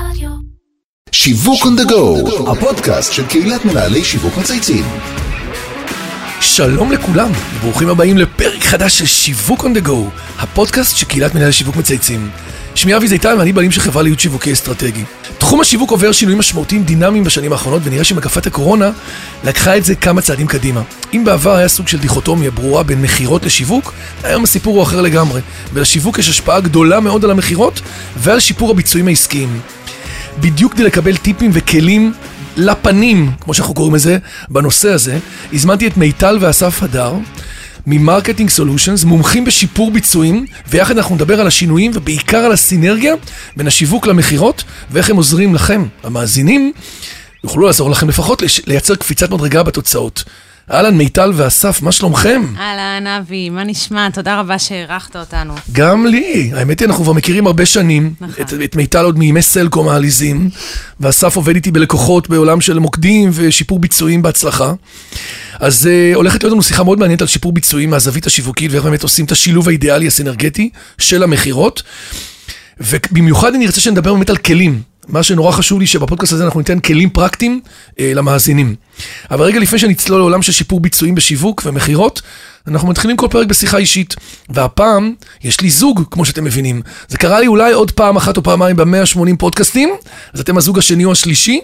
רדיו. שיווק on the go, הפודקאסט של קהילת מנהלי שיווק מצייצים. שלום לכולם, וברוכים הבאים לפרק חדש של שיווק on the go, הפודקאסט של קהילת מנהלי שיווק מצייצים. שמי אבי זיתן ואני בעלים של חברה להיות שיווקי אסטרטגי. תחום השיווק עובר שינויים משמעותיים דינמיים בשנים האחרונות, ונראה שמגפת הקורונה לקחה את זה כמה צעדים קדימה. אם בעבר היה סוג של דיכוטומיה ברורה בין מכירות לשיווק, היום הסיפור הוא אחר לגמרי, ולשיווק יש השפעה גדולה מאוד על המכירות ועל שיפור הביצועים העסקיים. בדיוק כדי לקבל טיפים וכלים לפניM, כמו שאנחנו קוראים לזה, בנושא הזה, הזמנתי את מיטל ואסף הדר ממרקטינג סולושנס, מומחים בשיפור ביצועים, ויחד אנחנו נדבר על השינויים ובעיקר על הסינרגיה בין השיווק למכירות, ואיך הם עוזרים לכם, המאזינים, יוכלו לעזור לכם לפחות לייצר קפיצת מדרגה בתוצאות. אהלן, מיטל ואסף, מה שלומכם? אהלן, אבי, מה נשמע? תודה רבה שהערכת אותנו. גם לי, האמת היא, אנחנו כבר מכירים הרבה שנים, נכון. את, את מיטל עוד מימי סלקום העליזים, ואסף עובד איתי בלקוחות בעולם של מוקדים ושיפור ביצועים בהצלחה. אז uh, הולכת להיות לנו שיחה מאוד מעניינת על שיפור ביצועים מהזווית השיווקית, ואיך באמת עושים את השילוב האידיאלי הסינרגטי של המכירות. ובמיוחד אני ארצה שנדבר באמת על כלים. מה שנורא חשוב לי שבפודקאסט הזה אנחנו ניתן כלים פרקטיים אה, למאזינים. אבל רגע לפני שנצלול לעולם של שיפור ביצועים בשיווק ומכירות, אנחנו מתחילים כל פרק בשיחה אישית. והפעם יש לי זוג, כמו שאתם מבינים. זה קרה לי אולי עוד פעם אחת או פעמיים ב-180 פודקאסטים, אז אתם הזוג השני או השלישי.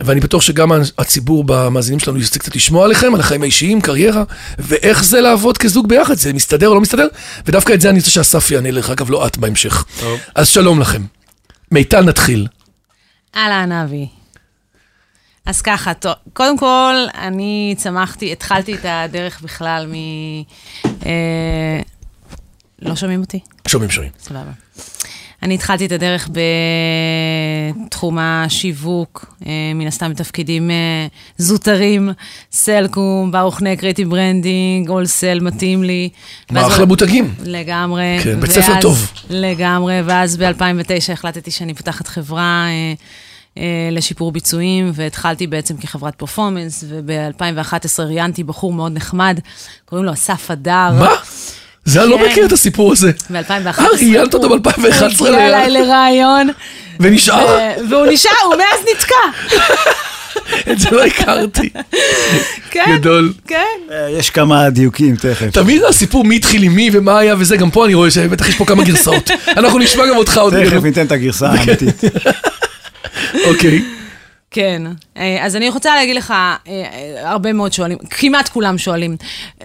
ואני בטוח שגם הציבור במאזינים שלנו ירצה קצת לשמוע עליכם, על החיים האישיים, קריירה, ואיך זה לעבוד כזוג ביחד, זה מסתדר או לא מסתדר, ודווקא את זה אני רוצה שאסף יענה לך, אגב, לא את בהמשך. טוב. אז שלום לכם. מיטל, נתחיל. אהלן, אבי. אז ככה, טוב, קודם כל, אני צמחתי, התחלתי את הדרך בכלל מ... אה, לא שומעים אותי? שומעים שומעים. סבבה. אני התחלתי את הדרך בתחום השיווק, אה, מן הסתם בתפקידים אה, זוטרים, סלקום, ברוך נק, קריטי ברנדינג, אולסל, מתאים לי. מערך למותגים. לגמרי. כן, בית ספר טוב. לגמרי, ואז ב-2009 החלטתי שאני פותחת חברה אה, לשיפור ביצועים, והתחלתי בעצם כחברת פרפורמנס, וב-2011 ראיינתי בחור מאוד נחמד, קוראים לו אסף הדר. מה? זה אני לא כן. מכיר את הסיפור הזה. ב-2011. אה, ראיינת אותו ב-2011 הוא הגיע אליי לראיון. ונשאר? והוא נשאר, הוא מאז נתקע. את זה לא הכרתי. כן, גדול. כן. אה, יש כמה דיוקים תכף. תמיד הסיפור מי התחיל עם מי ומה היה וזה, גם פה אני רואה שבטח יש פה כמה גרסאות. אנחנו נשמע גם אותך עוד. תכף ניתן את הגרסה האמיתית. אוקיי. כן, אה, אז אני רוצה להגיד לך, אה, אה, הרבה מאוד שואלים, כמעט כולם שואלים,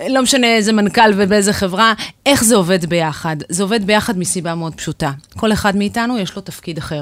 לא משנה איזה מנכ"ל ובאיזה חברה, איך זה עובד ביחד? זה עובד ביחד מסיבה מאוד פשוטה. כל אחד מאיתנו יש לו תפקיד אחר.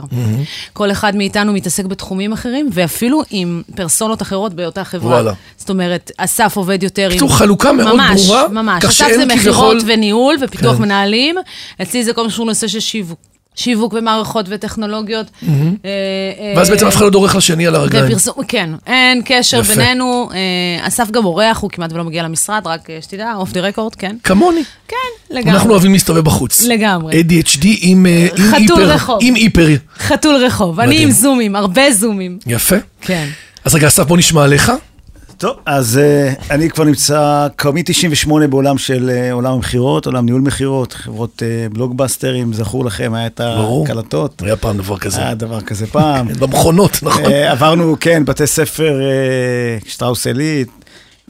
כל אחד מאיתנו מתעסק בתחומים אחרים, ואפילו עם פרסונות אחרות באותה חברה. וואלה. זאת אומרת, אסף עובד יותר עם... בקיצור, חלוקה מאוד ממש, ברורה, ממש, כך אסף זה כביכול- מכירות וניהול ופיתוח כן. מנהלים, אצלי זה כל מה שהוא נושא של שיווק. שיווק ומערכות וטכנולוגיות. אה, אה, ואז בעצם אף אחד לא דורך לשני על הרגליים. ופרסום, כן, אין קשר יפה. בינינו. אה, אסף גם אורח, הוא כמעט ולא מגיע למשרד, רק שתדע, אוף דה רקורד, כן. כמוני. כן, לגמרי. אנחנו אוהבים להסתובב בחוץ. לגמרי. ADHD עם עם חתול היפר. רחוב. עם היפר. חתול רחוב, אני. עם זומים, הרבה זומים. יפה. כן. אז רגע, אסף, בוא נשמע עליך. טוב, אז אה, אני כבר נמצא כבר מ-98 בעולם של אה, עולם המכירות, עולם ניהול מכירות, חברות אה, בלוגבאסטרים, זכור לכם, היה את. הקלטות. היה פעם דבר כזה. היה דבר כזה פעם. במכונות, נכון? אה, עברנו, כן, בתי ספר, אה, שטראוס עילית.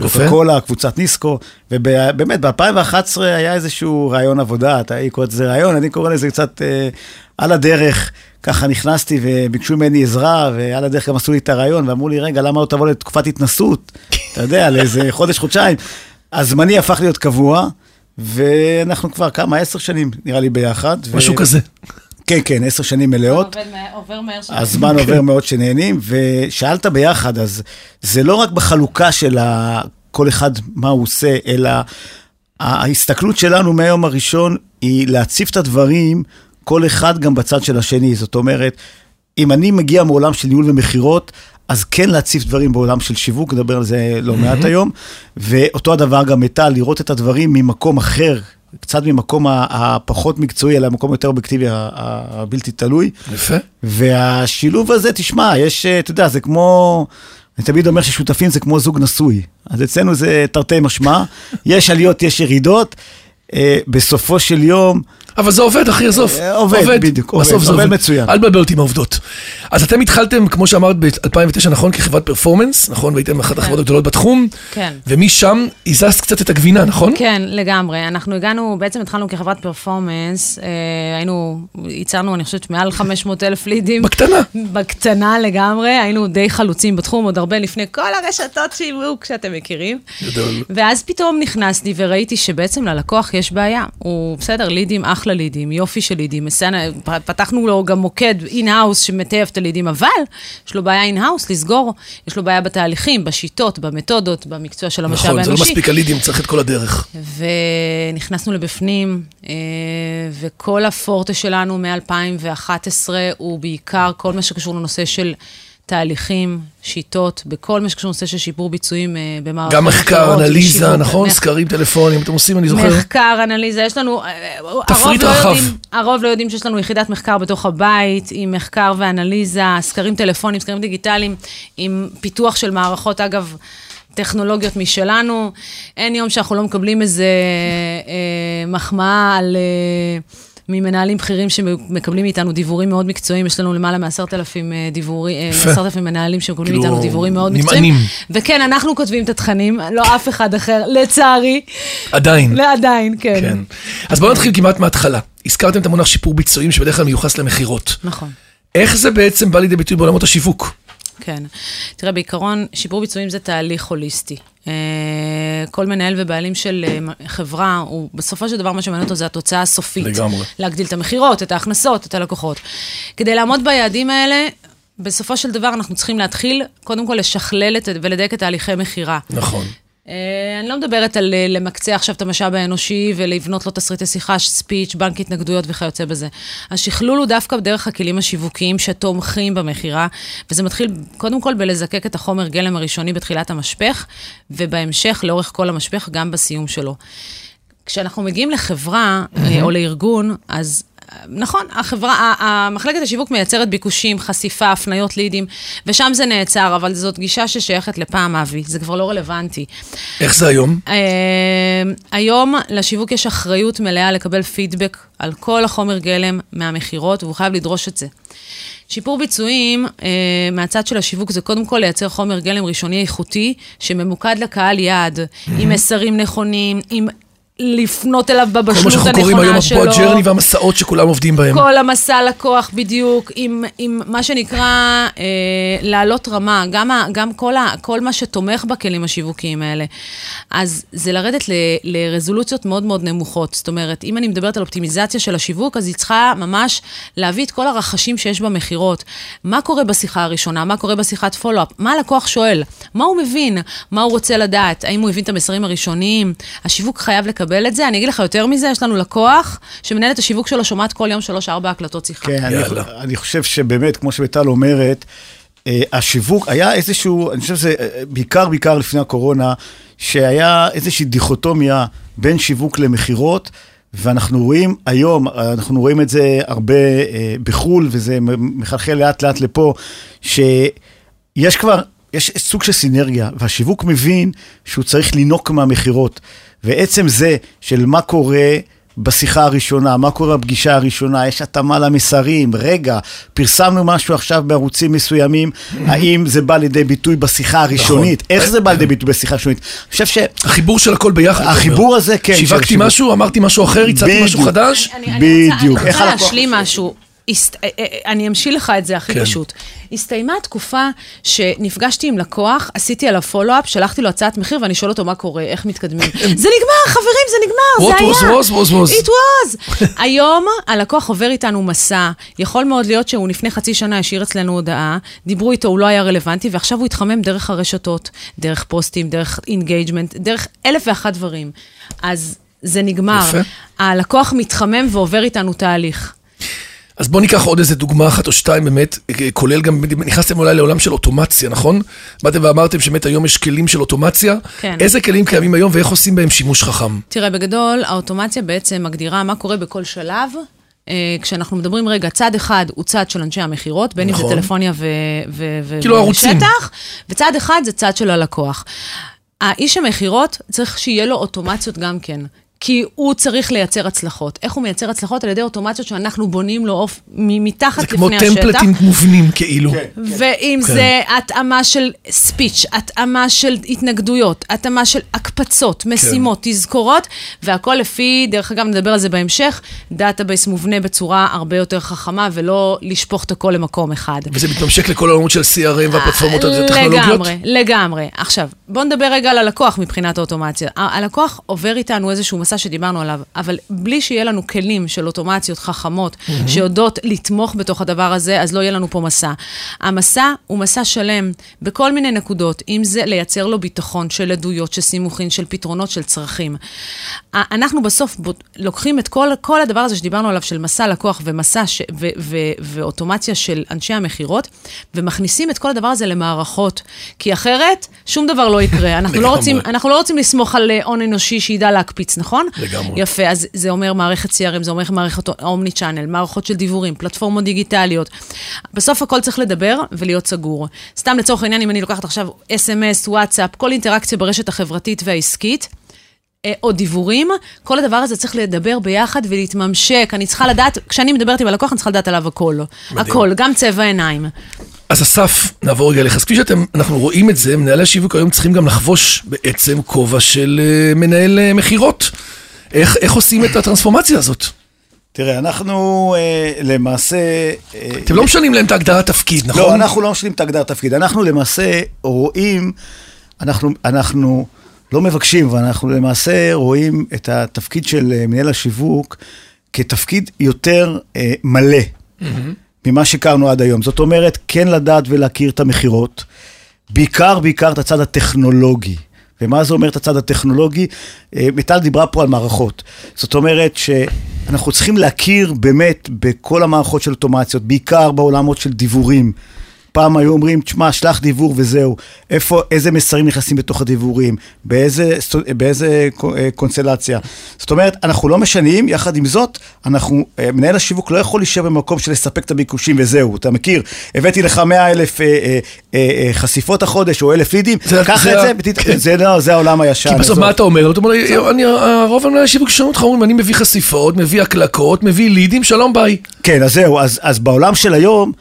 קוקה קולה, קבוצת ניסקו, ובאמת, ב-2011 היה איזשהו רעיון עבודה, אתה היא קוראת לזה רעיון, אני קורא לזה קצת אה, על הדרך, ככה נכנסתי וביקשו ממני עזרה, ועל הדרך גם עשו לי את הרעיון, ואמרו לי, רגע, למה לא תבוא לתקופת התנסות, אתה יודע, לאיזה חודש, חודשיים. הזמני הפך להיות קבוע, ואנחנו כבר כמה, עשר שנים, נראה לי, ביחד. ו- משהו כזה. כן, כן, עשר שנים מלאות. עובר מהר. הזמן עובר מאוד שנהנים, ושאלת ביחד, אז זה לא רק בחלוקה של ה- כל אחד מה הוא עושה, אלא ההסתכלות שלנו מהיום הראשון היא להציף את הדברים, כל אחד גם בצד של השני. זאת אומרת, אם אני מגיע מעולם של ניהול ומכירות, אז כן להציף דברים בעולם של שיווק, נדבר על זה לא מעט היום, ואותו הדבר גם מטל, לראות את הדברים ממקום אחר, קצת ממקום הפחות מקצועי, אלא ממקום יותר אובייקטיבי, הבלתי תלוי. יפה. והשילוב הזה, תשמע, יש, אה, אתה יודע, זה כמו, אני תמיד אומר ששותפים זה כמו זוג נשוי. אז אצלנו זה תרתי משמע, יש עליות, יש ירידות. אה, בסופו של יום, אבל זה עובד, אחי, עזוב. אה, עובד, בדיוק, עובד, בסוף זה עובד מצוין. אל תבלבל אותי עם העובדות. אז אתם התחלתם, כמו שאמרת, ב-2009, נכון? כחברת פרפורמנס, נכון? והייתם אחת החברות הגדולות בתחום. כן. ומשם הזזת קצת את הגבינה, נכון? כן, לגמרי. אנחנו הגענו, בעצם התחלנו כחברת performance, אה, היינו, ייצרנו, אני חושבת, מעל 500 אלף לידים. בקטנה. בקטנה לגמרי, היינו די חלוצים בתחום, עוד הרבה לפני כל הרשתות שיווק שאתם מכירים. גדול. ואז פתאום נכנסתי וראיתי שבעצם ללקוח יש בעיה. הוא, בסדר, לידים, אחלה לידים, יופי של לידים. מסננת, פתחנו לו גם מוקד in-house שמטייב את הלידים, אבל יש לו בעיה in-house לסגור. יש לו בעיה בתהליכים, בשיטות, במתודות, במקצוע של המשאב נכון, האנושי. זה לא מספיק הלידים, צריך את כל הדרך. ונכנסנו לבפנים, אה, וכל הפורטה שלנו מ-2011 הוא בעיקר כל מה שקשור לנושא של תהליכים, שיטות, בכל מה שקשור לנושא של שיפור ביצועים אה, במערכות גם מחקר, אנליזה. נכון? סקרים טלפונים, אתם עושים, אני זוכר. מחקר, אנליזה, יש לנו... אה, תפריט הרוב לא רחב. יודעים- הרוב לא יודעים שיש לנו יחידת מחקר בתוך הבית, עם מחקר ואנליזה, סקרים טלפונים, סקרים דיגיטליים, עם פיתוח של מערכות, אגב... טכנולוגיות משלנו, אין יום שאנחנו לא מקבלים איזה אה, מחמאה על... אה, ממנהלים בכירים שמקבלים מאיתנו דיוורים מאוד מקצועיים, יש לנו למעלה מעשרת אלפים אה, דיוורים, אה. עשרת אלפים מנהלים שמקבלים כאילו, מאיתנו דיוורים מאוד. מקצועיים. וכן, אנחנו כותבים את התכנים, לא אף אחד אחר, לצערי. עדיין. עדיין, כן. כן. אז בואו נתחיל כמעט מההתחלה. הזכרתם את המונח שיפור ביצועים, שבדרך כלל מיוחס למכירות. נכון. איך זה בעצם בא לידי ביטוי בעולמות השיווק? כן. תראה, בעיקרון, שיפור ביצועים זה תהליך הוליסטי. אה, כל מנהל ובעלים של אה, חברה, הוא בסופו של דבר, מה שמעניין אותו זה התוצאה הסופית. לגמרי. להגדיל את המכירות, את ההכנסות, את הלקוחות. כדי לעמוד ביעדים האלה, בסופו של דבר אנחנו צריכים להתחיל, קודם כל לשכלל את, ולדייק את תהליכי מכירה. נכון. אה, אני לא מדברת על אה, למקצע עכשיו את המשאב האנושי ולבנות לו תסריטי שיחה, ספיץ', בנק התנגדויות וכיוצא בזה. השכלול הוא דווקא דרך הכלים השיווקיים שתומכים במכירה, וזה מתחיל קודם כל בלזקק את החומר גלם הראשוני בתחילת המשפך, ובהמשך, לאורך כל המשפך, גם בסיום שלו. כשאנחנו מגיעים לחברה אה, או לארגון, אז נכון, החברה, ה- ה- מחלקת השיווק מייצרת ביקושים, חשיפה, הפניות לידים, ושם זה נעצר, אבל זאת גישה ששייכת לפעם, אבי, זה כבר לא רלוונטי. איך זה היום? אה, היום לשיווק יש אחריות מלאה לקבל פידבק על כל החומר גלם מהמכירות, והוא חייב לדרוש את זה. שיפור ביצועים אה, מהצד של השיווק זה קודם כל לייצר חומר גלם ראשוני איכותי, שממוקד לקהל יעד, עם מסרים נכונים, עם לפנות אליו כל מה בבשלות שאנחנו קוראים היום, הנכונה שלו. אפרופו הג'רני והמסעות שכולם עובדים בהם. כל המסע לקוח בדיוק, עם, עם מה שנקרא אה, לעלות רמה, גם, ה, גם כל, ה, כל מה שתומך בכלים השיווקיים האלה. אז זה לרדת ל, לרזולוציות מאוד מאוד נמוכות. זאת אומרת, אם אני מדברת על אופטימיזציה של השיווק, אז היא צריכה ממש להביא את כל הרחשים שיש במכירות. מה קורה בשיחה הראשונה? מה קורה בשיחת פולו-אפ? מה הלקוח שואל? מה הוא מבין? מה הוא רוצה לדעת? האם הוא הבין את המסרים הראשוניים? השיווק חייב לקבל את זה. אני אגיד לך יותר מזה, יש לנו לקוח שמנהל את השיווק שלו, שומעת כל יום שלוש-ארבע הקלטות שיחה. כן, אני. אני חושב שבאמת, כמו שביטל אומרת, אה, השיווק, היה איזשהו, אני חושב שזה אה, בעיקר, בעיקר לפני הקורונה, שהיה איזושהי דיכוטומיה בין שיווק למכירות, ואנחנו רואים היום, אנחנו רואים את זה הרבה אה, בחו"ל, וזה מחלחל לאט לאט לפה, שיש כבר, יש סוג של סינרגיה, והשיווק מבין שהוא צריך לינוק מהמכירות. ועצם זה של מה קורה בשיחה הראשונה, מה קורה בפגישה הראשונה, יש התאמה למסרים, רגע, פרסמנו משהו עכשיו בערוצים מסוימים, האם זה בא לידי ביטוי בשיחה הראשונית? נכון. איך זה בא לידי ביטוי בשיחה הראשונית? אני חושב ש... החיבור של הכל ביחד. החיבור. הזה, כן, שיווקתי. משהו, אמרתי משהו אחר, הצעתי משהו. חדש. בדיוק. אני רוצה להשלים משהו. הסת... אה, אה, אני אמשיל לך את זה הכי כן. פשוט. הסתיימה התקופה שנפגשתי עם לקוח, עשיתי עליו פולו-אפ, שלחתי לו הצעת מחיר ואני שואל אותו מה קורה, איך מתקדמים. זה נגמר, חברים, זה נגמר, What זה was, היה. was, was, was. It was. היום הלקוח עובר איתנו מסע, יכול מאוד להיות שהוא לפני חצי שנה השאיר אצלנו הודעה, דיברו איתו, הוא לא היה רלוונטי, ועכשיו הוא התחמם דרך הרשתות, דרך פוסטים, דרך engagement, דרך אלף ואחת דברים. אז זה נגמר. יפה. הלקוח מתחמם ועובר איתנו תהליך. אז בואו ניקח עוד איזה דוגמה אחת או שתיים באמת, אה, כולל גם, נכנסתם אולי לעולם של אוטומציה, נכון? באתם ואמרתם שבאמת היום יש כלים של אוטומציה. כן. איזה כלים קיימים היום ואיך עושים בהם שימוש חכם? תראה, בגדול, האוטומציה בעצם מגדירה מה קורה בכל שלב. אה, כשאנחנו מדברים רגע, צד אחד הוא צד של אנשי המכירות, בין אם זה נכון. טלפוניה ו- כאילו ערוצים. וצד אחד זה צד של הלקוח. האיש המכירות צריך שיהיה לו אוטומציות גם כן. כי הוא צריך לייצר הצלחות. איך הוא מייצר הצלחות? על ידי אוטומציות שאנחנו בונים לו אוף מתחת זה כמו לפני השטח. טמפלטים מובנים כאילו. כן. ואם כן. זה התאמה של ספיץ', התאמה של התנגדויות, התאמה של הקפצות, משימות, כן. תזכורות, והכל לפי, דרך אגב, נדבר על זה בהמשך, database מובנה בצורה הרבה יותר חכמה, ולא לשפוך את הכל למקום אחד. וזה מתממשק לכל העולמות של CRM והפלטפורמות הטכנולוגיות? לגמרי, לגמרי. עכשיו, בואו נדבר רגע על הלקוח מבחינת האוטומציה. ה- הלקוח עובר איתנו איזשהו מסע שדיברנו עליו, אבל בלי שיהיה לנו כלים של אוטומציות חכמות שיודעות לתמוך בתוך הדבר הזה, אז לא יהיה לנו פה מסע. המסע הוא מסע שלם בכל מיני נקודות, אם זה לייצר לו ביטחון של עדויות, של סימוכין, של פתרונות, של צרכים. אנחנו בסוף בו- לוקחים את כל, כל הדבר הזה שדיברנו עליו, של מסע לקוח ומסע ש, ו, ו, ואוטומציה של אנשי המכירות, ומכניסים את כל הדבר הזה למערכות, כי אחרת שום דבר לא יקרה. אנחנו, לא. רוצים, אנחנו לא רוצים לסמוך על אה, הון אנושי שידע להקפיץ, נכון? לגמרי. יפה, אז זה אומר מערכת CRM, זה אומר מערכת אומני צ'אנל, מערכות של דיבורים, פלטפורמות דיגיטליות. בסוף הכל צריך לדבר ולהיות סגור. סתם לצורך העניין, אם אני לוקחת עכשיו אס.אם.אס, וואטסאפ, כל אינטראקציה ברשת החברתית והעסקית, אה, או דיבורים, כל הדבר הזה צריך לדבר ביחד ולהתממשק. אני צריכה לדעת, כשאני מדברת עם הלקוח, אני צריכה לדעת עליו הכל. הכל, גם צבע עיניים. אז אסף, נעבור רגע אליך. אז כפי שאנחנו רואים את זה, מנהלי השיווק היום צריכים גם לחבוש בעצם כובע של אה, מנהל אה, מכירות. איך, איך עושים את הטרנספורמציה הזאת? תראה, אנחנו אה, למעשה... אה, אתם לא משנים להם את ההגדרת תפקיד, נכון? לא, אנחנו לא משלים את הגדרת תפקיד. אנחנו למעשה רואים, אנחנו, אנחנו לא מבקשים, אבל אנחנו למעשה רואים את התפקיד של מנהל השיווק כתפקיד יותר אה, מלא ממה שהכרנו עד היום. זאת אומרת, כן לדעת ולהכיר את המכירות, בעיקר, בעיקר את הצד הטכנולוגי. ומה זה אומר את הצד הטכנולוגי? אה, מיטל דיברה פה על מערכות. זאת אומרת שאנחנו צריכים להכיר באמת בכל המערכות של אוטומציות, בעיקר בעולמות של דיבורים. פעם היו אומרים, תשמע, שלח דיבור וזהו. איפה, איזה מסרים נכנסים בתוך הדיבורים, באיזה, באיזה אה, קונסטלציה. זאת אומרת, אנחנו לא משנים, יחד עם זאת, אנחנו, אה, מנהל השיווק לא יכול להישאר במקום של לספק את הביקושים וזהו. אתה מכיר, הבאתי לך 100 אלף אה, אה, אה, חשיפות החודש או אלף לידים, קח את זה, ותת- כן. זה לא, זה העולם הישן. כי בסוף. מה אתה אומר? אתה אומר, אני, הרוב המנהלי השיווק ששמעו אותך אומרים, אני מביא חשיפות, מביא הקלקות, מביא לידים, שלום ביי. כן, אז זהו, אז, אז בעולם של היום,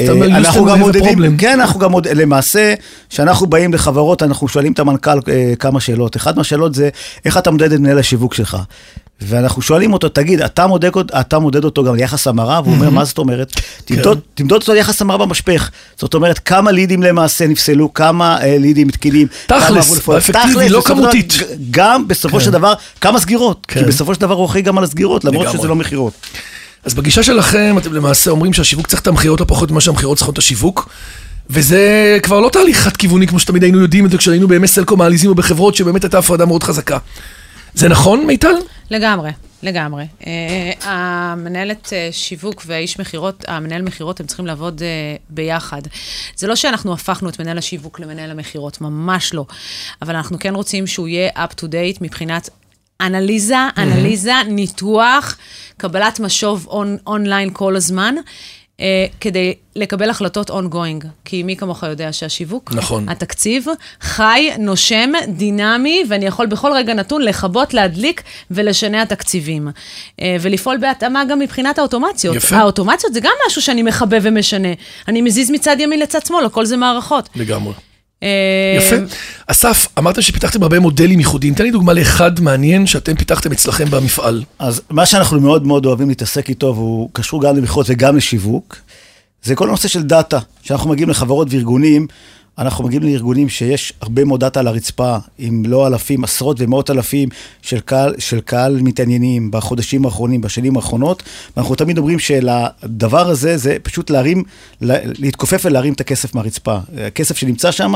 אה, אנחנו גם מודדים. כן, אנחנו גם מודדים, למעשה, כשאנחנו באים לחברות, אנחנו שואלים את המנכ"ל אה, כמה שאלות. אחת מהשאלות זה, איך אתה מודד את מנהל השיווק שלך? ואנחנו שואלים אותו, תגיד, אתה מודד, אתה מודד אותו גם ליחס המרה? והוא אומר, מה זאת אומרת? תמדוד, תמדוד אותו ליחס המרה במשפך. זאת אומרת, כמה לידים למעשה נפסלו, כמה אה, לידים תקינים. כמה תכלס, תכלס, לא כמותית. גם בסופו של דבר, כמה סגירות. כי כן. בסופו של דבר הוא אחראי גם על הסגירות, למרות. שזה לא מכירות. אז בגישה שלכם, אתם למעשה אומרים שהשיווק צריך תמחיות לא פחות ממה שהמכירות צריכות את השיווק, וזה כבר לא תהליך חד-כיווני כמו שתמיד היינו יודעים את זה כשהיינו בימי סלקום מעליזים או בחברות שבאמת הייתה הפרדה מאוד חזקה. זה נכון, מיטל? לגמרי, לגמרי. Uh, המנהלת uh, שיווק והאיש מכירות, המנהל מכירות, הם צריכים לעבוד uh, ביחד. זה לא שאנחנו הפכנו את מנהל השיווק למנהל המכירות, ממש לא. אבל אנחנו כן רוצים שהוא יהיה up to date מבחינת אנליזה, אנליזה, ניתוח, קבלת משוב און, אונליין כל הזמן. Uh, כדי לקבל החלטות ongoing, כי מי כמוך יודע שהשיווק, נכון. התקציב, חי, נושם, דינמי, ואני יכול בכל רגע נתון לכבות, להדליק ולשנע תקציבים. אה, ולפעול בהתאמה גם מבחינת האוטומציות. יפה. האוטומציות זה גם משהו שאני מכבה ומשנה. אני מזיז מצד ימין לצד שמאל, הכל זה מערכות. לגמרי. אה, יפה. אסף, אמרתם שפיתחתם הרבה מודלים ייחודיים. תן לי דוגמה לאחד מעניין שאתם פיתחתם אצלכם במפעל. אז מה שאנחנו מאוד מאוד אוהבים להתעסק איתו, והוא קשור גם למכירות וגם לשיווק, זה כל הנושא של דאטה. כשאנחנו מגיעים לחברות וארגונים, אנחנו מגיעים לארגונים שיש הרבה מאוד דאטה על הרצפה, אם לא אלפים, עשרות ומאות אלפים של קהל, של קהל מתעניינים בחודשים האחרונים, בשנים האחרונות, ואנחנו תמיד אומרים שלדבר הזה זה פשוט להרים, לה- להתכופף ולהרים את הכסף מהרצפה. הכסף שנמצא שם,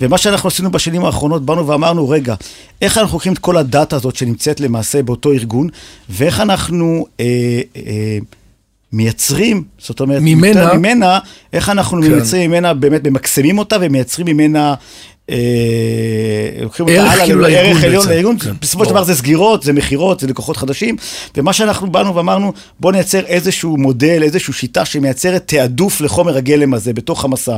ומה שאנחנו עשינו בשנים האחרונות, באנו ואמרנו, רגע, איך אנחנו לוקחים את כל הדאטה הזאת שנמצאת למעשה באותו ארגון, ואיך אנחנו אה, אה, מייצרים זאת אומרת, ממנה- ממנה, איך אנחנו כן. מייצרים ממנה, באמת ממקסמים אותה ומייצרים ממנה... אה, לוקחים אותה הלאה, כאילו ערך עליון. לארגון, כן, בסופו של. דבר זה סגירות, זה מכירות, זה לקוחות חדשים, ומה שאנחנו באנו ואמרנו, בוא נייצר איזשהו מודל, איזושהי שיטה שמייצרת תעדוף לחומר הגלם הזה בתוך המסע.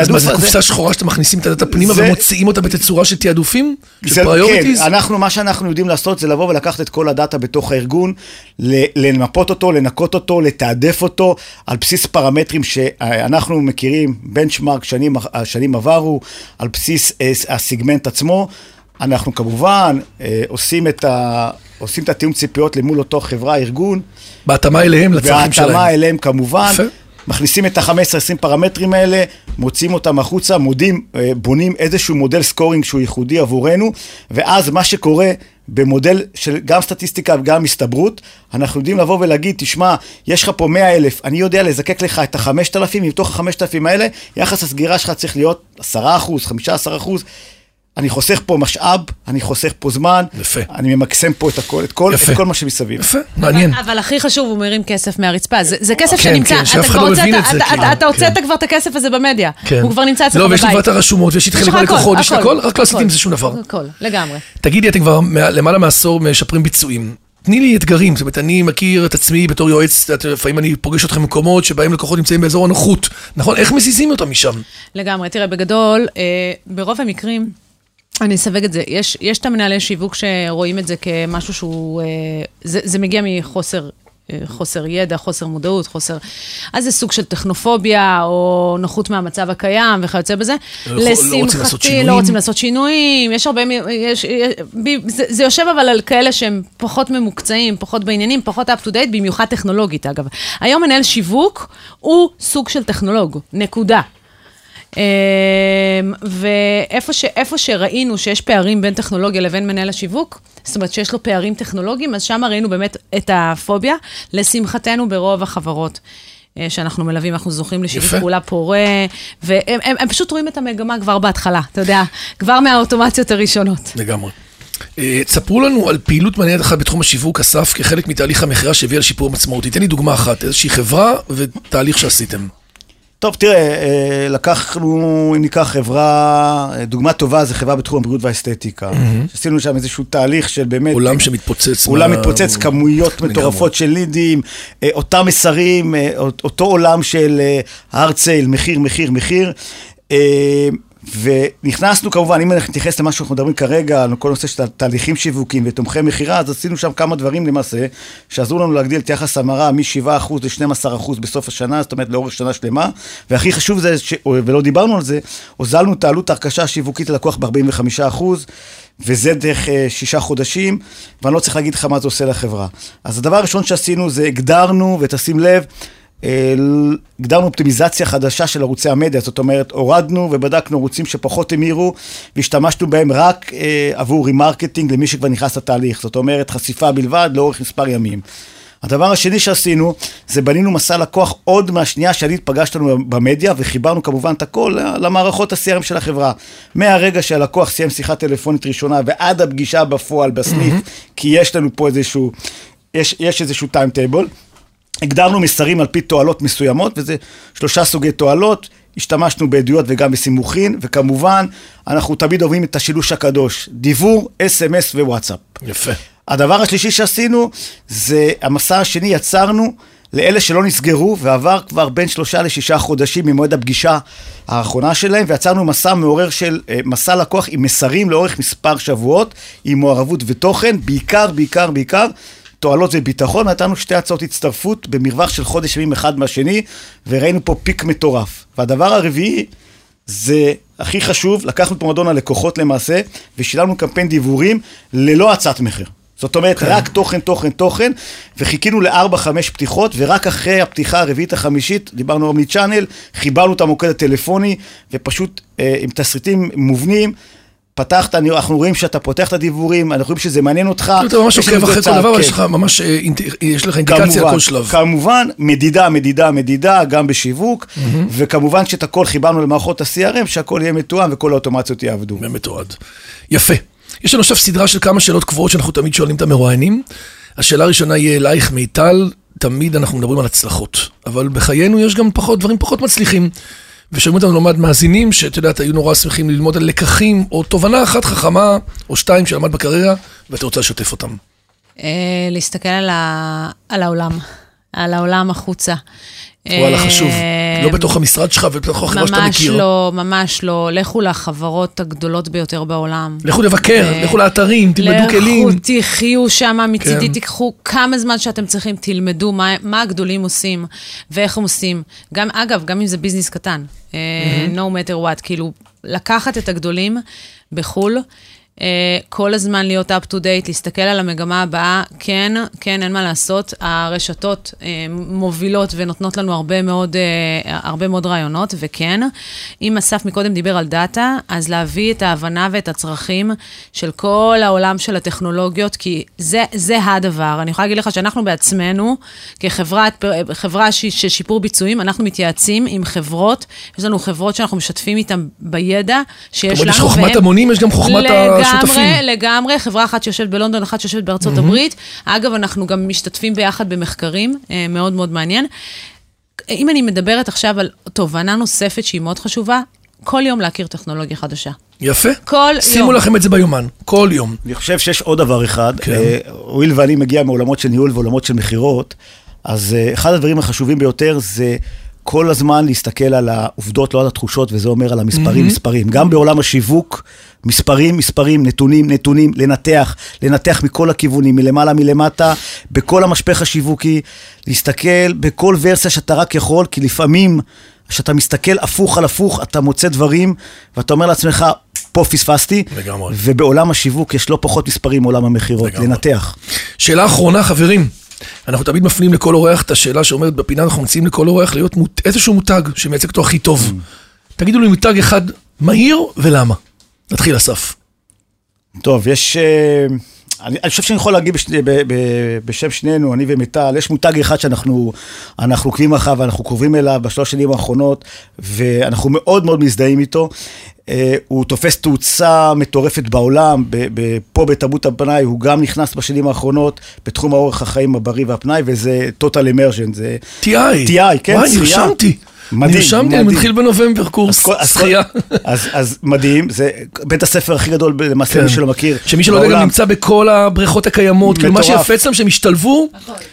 אז מה זה. קופסה שחורה שאתם מכניסים את הדאטה פנימה ומוציאים אותה בתצורה של תעדופים? של priorities? כן, אנחנו, מה שאנחנו יודעים לעשות זה לבוא ולקחת את כל הדאטה בתוך הארגון, למפות אותו, לנקות אותו, לתעדף אותו, על בסיס פרמטרים שאנחנו מכירים, benchmark, שנים, שנים עברו, על בסיס אה, הסיגמנט עצמו. אנחנו כמובן אה, עושים את, ה, עושים את התיאום ציפיות למול אותו חברה, ארגון, בהתאמה אליהם, לצרכים שלהם. וההתאמה אליהם כמובן. יפה. מכניסים את ה-15-20 פרמטרים האלה, מוציאים אותם החוצה, מודים, אה, בונים איזשהו מודל סקורינג שהוא ייחודי עבורנו, ואז מה שקורה במודל של גם סטטיסטיקה וגם הסתברות, אנחנו יודעים לבוא ולהגיד, תשמע, יש לך פה 100 אלף, אני יודע לזקק לך את ה-5,000, מתוך ה-5,000 האלה, יחס הסגירה שלך צריך להיות 10 אחוז, 15 אחוז. אני חוסך פה משאב, אני חוסך פה זמן, יפה. אני ממקסם פה את הכל, את כל, יפה. את כל מה שמסביב. יפה, מעניין. אבל הכי חשוב, הוא מרים כסף מהרצפה. זה זה כסף כן, שנמצא, כן, שאף אתה אחד כבר לא הוצאת- מבין את זה, אתה- כאילו, אתה- אתה כן. הוצאת כבר את הכסף הזה במדיה. כן. הוא כבר נמצא אצלך לא, בבית. ויש לי כבר את הרשומות, ויש לי את יש חלק מהלקוחות, יש לי הכל, רק לא עשיתי עם זה שום דבר. הכל, לגמרי. תגידי, אתם כבר למעלה מעשור משפרים ביצועים. תני לי אתגרים, זאת אומרת, אני מכיר את עצמי בתור יועץ, לפעמים אני פוגש אתכם במקומות שבהם לקוחות נמצאים באזור הנוחות, נכון? איך מזיזים אותם משם? לגמרי. תראה, בגדול, אה, ברוב המקרים, אני אסווג את זה, יש, יש את המנהלי שיווק שרואים את זה כמשהו שהוא, אה, זה, זה מגיע מחוסר. אה, חוסר ידע, חוסר מודעות, חוסר... אז זה סוג של טכנופוביה, או נוחות מהמצב הקיים וכיוצא בזה. לא יכול- לא רוצים לעשות לשמחתי, שינויים. לא רוצים לעשות שינויים, יש הרבה... יש, יש, זה, זה יושב אבל על כאלה שהם פחות ממוקצעים, פחות בעניינים, פחות up to date, במיוחד טכנולוגית אגב. היום מנהל שיווק הוא סוג של טכנולוג, נקודה. אמ, ואיפה ש, שראינו שיש פערים בין טכנולוגיה לבין מנהל השיווק, זאת אומרת שיש לו פערים טכנולוגיים, אז שם ראינו באמת את הפוביה. לשמחתנו ברוב החברות. אה, שאנחנו מלווים, אנחנו זוכים לשיתוף. פעולה פורה, והם הם, הם פשוט רואים את המגמה כבר בהתחלה, אתה יודע, כבר מהאוטומציות הראשונות. לגמרי. אה, תספרו לנו על פעילות מעניינת אחת בתחום השיווק, אסף, כחלק מתהליך המכירה שהביאה לשיפור משמעותי. תן לי דוגמה אחת, איזושהי חברה ותהליך שעשיתם. טוב, תראה, אה, לקחנו, אם ניקח חברה, אה, דוגמה טובה זה חברה בתחום הבריאות והאסתטיקה. עשינו שם איזשהו תהליך של באמת... עולם שמתפוצץ. עולם מה- מתפוצץ, כמויות. מטורפות של לידים, אה, אותם מסרים, אה, אות- אותו עולם של הארד סייל, מחיר, מחיר, מחיר. ונכנסנו כמובן, אם אנחנו נתייחס למה שאנחנו מדברים כרגע, על כל נושא של תהליכים שיווקיים ותומכי מכירה, אז עשינו שם כמה דברים למעשה, שעזרו לנו להגדיל את יחס המרה מ-7% ל-12% בסוף השנה, זאת אומרת לאורך שנה שלמה, והכי חשוב זה, ש... ולא דיברנו על זה, הוזלנו את העלות ההרכשה השיווקית ללקוח ב-45%. וזה דרך אה, שישה חודשים, ואני לא צריך להגיד לך מה זה עושה לחברה. אז הדבר הראשון שעשינו זה הגדרנו, ותשים לב, הגדרנו אופטימיזציה חדשה של ערוצי המדיה, זאת אומרת, הורדנו ובדקנו ערוצים שפחות המירו, והשתמשנו בהם רק אה, עבור remarketing למי שכבר נכנס לתהליך, זאת אומרת, חשיפה בלבד לאורך מספר ימים. הדבר השני שעשינו, זה בנינו מסע לקוח עוד מהשנייה שעלית פגשת לנו במדיה, וחיברנו כמובן את הכל למערכות ה-CRM של החברה. מהרגע שהלקוח סיים שיחה טלפונית ראשונה ועד הפגישה בפועל בסניף, כי יש לנו פה איזשהו, יש, יש איזשהו timetable. הגדרנו מסרים על פי תועלות מסוימות, וזה שלושה סוגי תועלות, השתמשנו בעדויות וגם בסימוכין, וכמובן, אנחנו תמיד אוהבים את השילוש הקדוש, דיבור, אס.אם.אס ווואטסאפ. יפה. הדבר השלישי שעשינו, זה המסע השני יצרנו לאלה שלא נסגרו, ועבר כבר בין שלושה לשישה חודשים ממועד הפגישה האחרונה שלהם, ויצרנו מסע מעורר של, אה, מסע לקוח עם מסרים לאורך מספר שבועות, עם מעורבות ותוכן, בעיקר, בעיקר, בעיקר. תועלות וביטחון, נתנו שתי הצעות הצטרפות במרווח של חודש ימים אחד מהשני, וראינו פה פיק מטורף. והדבר הרביעי, זה הכי חשוב, לקחנו את מועדון הלקוחות למעשה, ושילמנו קמפיין דיוורים ללא הצעת מחיר. זאת אומרת, רק תוכן, תוכן, תוכן, וחיכינו לארבע, חמש פתיחות, ורק אחרי הפתיחה הרביעית החמישית, דיברנו אומני צ'אנל, חיברנו את המוקד הטלפוני, ופשוט אה, עם תסריטים מובנים. פתחת, אנחנו רואים שאתה פותח את הדיוורים, אנחנו רואים שזה מעניין אותך. אתה ממש עוקב אחרי כל דבר, כן. יש לך ממש, אה, יש לך אינדיקציה על כל שלב. כמובן, מדידה, מדידה, מדידה, גם בשיווק, וכמובן שאת הכל חיברנו למערכות ה-CRM, שהכל יהיה מתואם וכל האוטומציות יעבדו. באמת אוהד. יפה. יש לנו עכשיו סדרה של כמה שאלות קבועות שאנחנו תמיד שואלים את המרואיינים. השאלה הראשונה יהיה אלייך מיטל, תמיד אנחנו מדברים על הצלחות, אבל בחיינו יש גם פחות דברים פחות מצליחים. ושומעים אותנו מעט מאזינים, שאת יודעת, היו נורא שמחים ללמוד על לקחים, או תובנה אחת חכמה, או שתיים שלמד בקריירה, ואתה רוצה לשתף אותם. אה, להסתכל על, ה... על העולם, על העולם החוצה. וואלה, חשוב. לא בתוך המשרד שלך ובתוך החברה שאתה מכיר. ממש לא, ממש לא. לכו לחברות הגדולות ביותר בעולם. לכו לבקר, לכו לאתרים, תלמדו כלים. לכו, תחיו שם, מצידי כן. תיקחו כמה זמן שאתם צריכים, תלמדו מה, מה הגדולים עושים ואיך הם עושים. גם, אגב, גם אם זה ביזנס קטן, אה, no matter what, כאילו, לקחת את הגדולים בחו"ל, אה, כל הזמן להיות up to date, להסתכל על המגמה הבאה, כן, כן, אין מה לעשות, הרשתות אה, מובילות ונותנות לנו הרבה מאוד, אה, הרבה מאוד רעיונות, וכן, אם אסף מקודם דיבר על דאטה, אז להביא את ההבנה ואת הצרכים של כל העולם של הטכנולוגיות, כי זה, זה הדבר. אני יכולה להגיד לך שאנחנו בעצמנו, כחברת, חברה ש- של שיפור ביצועים, אנחנו מתייעצים עם חברות, יש לנו חברות שאנחנו משתפים איתן בידע שיש זאת אומרת, לנו. יש חוכמת המונים, יש גם חוכמת השותפים. לגמרי, לגמרי, חברה אחת שיושבת בלונדון, אחת שיושבת בארצות mm-hmm. הברית. אגב, אנחנו גם משתתפים ביחד במחקרים, אה, מאוד מאוד מעניין. אם אני מדברת עכשיו על תובנה נוספת שהיא מאוד חשובה, כל יום להכיר טכנולוגיה חדשה. יפה. כל שימו יום. לכם את זה ביומן, כל יום. אני חושב שיש עוד דבר אחד, כן. אה, הואיל ואני מגיע מעולמות של ניהול ועולמות של מכירות, אז אה, אחד הדברים החשובים ביותר זה כל הזמן להסתכל על העובדות, לא על התחושות, וזה אומר על המספרים, Mm-hmm. מספרים. גם בעולם השיווק, מספרים, מספרים, נתונים, נתונים, לנתח, לנתח מכל הכיוונים, מלמעלה, מלמטה, בכל המשפך השיווקי, להסתכל בכל ורסיה שאתה רק יכול, כי לפעמים, כשאתה מסתכל הפוך על הפוך, אתה מוצא דברים, ואתה אומר לעצמך, פה פספסתי, לגמרי. ובעולם השיווק יש לא פחות מספרים מעולם המכירות. לנתח. שאלה אחרונה, חברים. אנחנו תמיד מפנים לכל אורח את השאלה שאומרת בפינה, אנחנו מציעים לכל אורח להיות מות... איזשהו מותג שמייצג אותו הכי טוב. תגידו לי מותג אחד מהיר ולמה. נתחיל, אסף. טוב, יש... אה, אני, אני חושב שאני יכול להגיד בשני, ב, ב, בשם שנינו, אני ומיטל, יש מותג אחד שאנחנו אנחנו עוקבים אחריו ואנחנו קרובים אליו בשלוש שנים האחרונות, ואנחנו מאוד מאוד מזדהים איתו. אה, הוא תופס תאוצה מטורפת בעולם, פה בתרבות הפנאי, הוא גם נכנס בשנים האחרונות בתחום האורך החיים הבריא והפנאי, וזה total immersion, זה... TI. TI, כן, וואי. נרשמתי. מדהים, נרשמתי, אני. מתחיל בנובמבר קורס שחייה. אז, אז מדהים, זה בית הספר הכי גדול למעשה, כן. מי שלא מכיר. שמי שלא יודע גם. נמצא בכל הבריכות הקיימות, כאילו מה. שיפה אצלם שהם השתלבו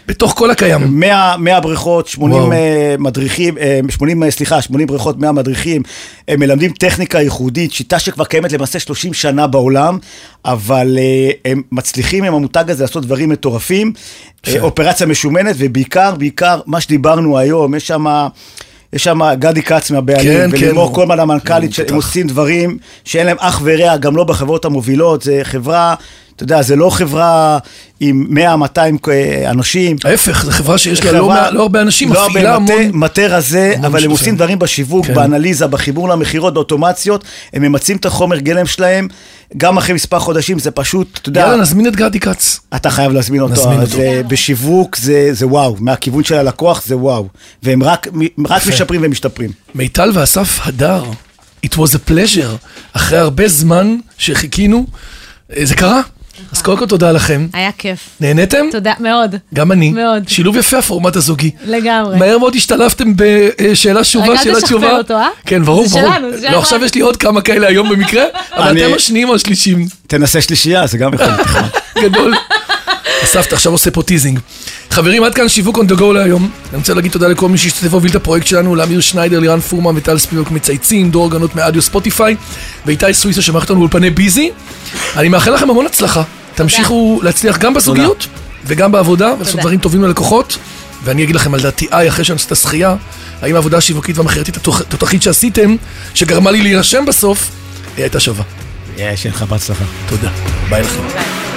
בתוך כל הקיים. 100, 100 בריכות, 80 וואו. אה, מדריכים, אה, 80, אה, סליחה, 80 בריכות, 100 מדריכים. הם מלמדים טכניקה ייחודית, שיטה שכבר קיימת למעשה 30 שנה בעולם, אבל אה, הם מצליחים עם המותג הזה לעשות דברים מטורפים. אה, אופרציה משומנת, ובעיקר, בעיקר, מה שדיברנו היום, יש שם... יש שם גדי כץ מהבעלים, כן, כן, ולימור הוא- קולמן המנכ"לית, הוא שהם. עושים דברים שאין להם אח ורע, גם לא בחברות המובילות, זה חברה, אתה יודע, זה לא חברה עם 100-200 אנשים. ההפך, זו חברה שיש לה לא חברה- מעט- לא הרבה אנשים, לא מפעילה הרבה, המון. מטה- מטה רזה, המון אבל הם. עושים דברים בשיווק, כן. באנליזה, בחיבור למכירות, באוטומציות, הם ממצים את החומר גלם שלהם, גם אחרי מספר חודשים, זה פשוט, אתה יודע, יאללה, נזמין את גדי כץ. אתה חייב להזמין אותו, נזמין אותו. אה, בשיווק זה, זה וואו, מהכיוון של הלקוח זה וואו, והם רק, רק. משפרים ומשתפרים. מיטל ואסף הדר, it was a pleasure. אחרי הרבה זמן שחיכינו, אה, זה קרה. אז קודם כל תודה לכם. היה כיף. נהניתם? תודה, מאוד. גם אני. מאוד. שילוב יפה הפורמט הזוגי. לגמרי. מהר מאוד השתלבתם בשאלה תשובה, רק אל שאלה תשכפל תשובה. אותו, אה? כן, ברור, זה ברור. שלנו, זה לא, שלנו. עכשיו יש לי עוד כמה כאלה היום במקרה, אבל אתם השניים או השלישים. תנסה שלישייה, זה גם יכול להיות. גדול. אסף, אתה עכשיו עושה פה teasing. חברים, עד כאן שיווק on the go להיום. אני רוצה להגיד תודה לכל מי שהשתתף והוביל את הפרויקט שלנו, לאמיר שניידר, לירן פורמן וטל ספיבוק מצייצים, דור גנות מאדיו ספוטיפיי, ואיתי סוויסה שמערכת אותנו באולפני ביזי. אני מאחל לכם המון הצלחה. תמשיכו להצליח גם בזוגיות וגם בעבודה, ולעשות. דברים טובים ללקוחות. ואני אגיד לכם על דעתי, איי, אחרי שאני עושה את השחייה, האם העבודה השיווקית והמכירתית התותח- התותחית שעשיתם, שגרמה לי להירשם בסוף, היא הייתה שווה. יש לך בהצלחה. תודה. ביי לכם. ביי.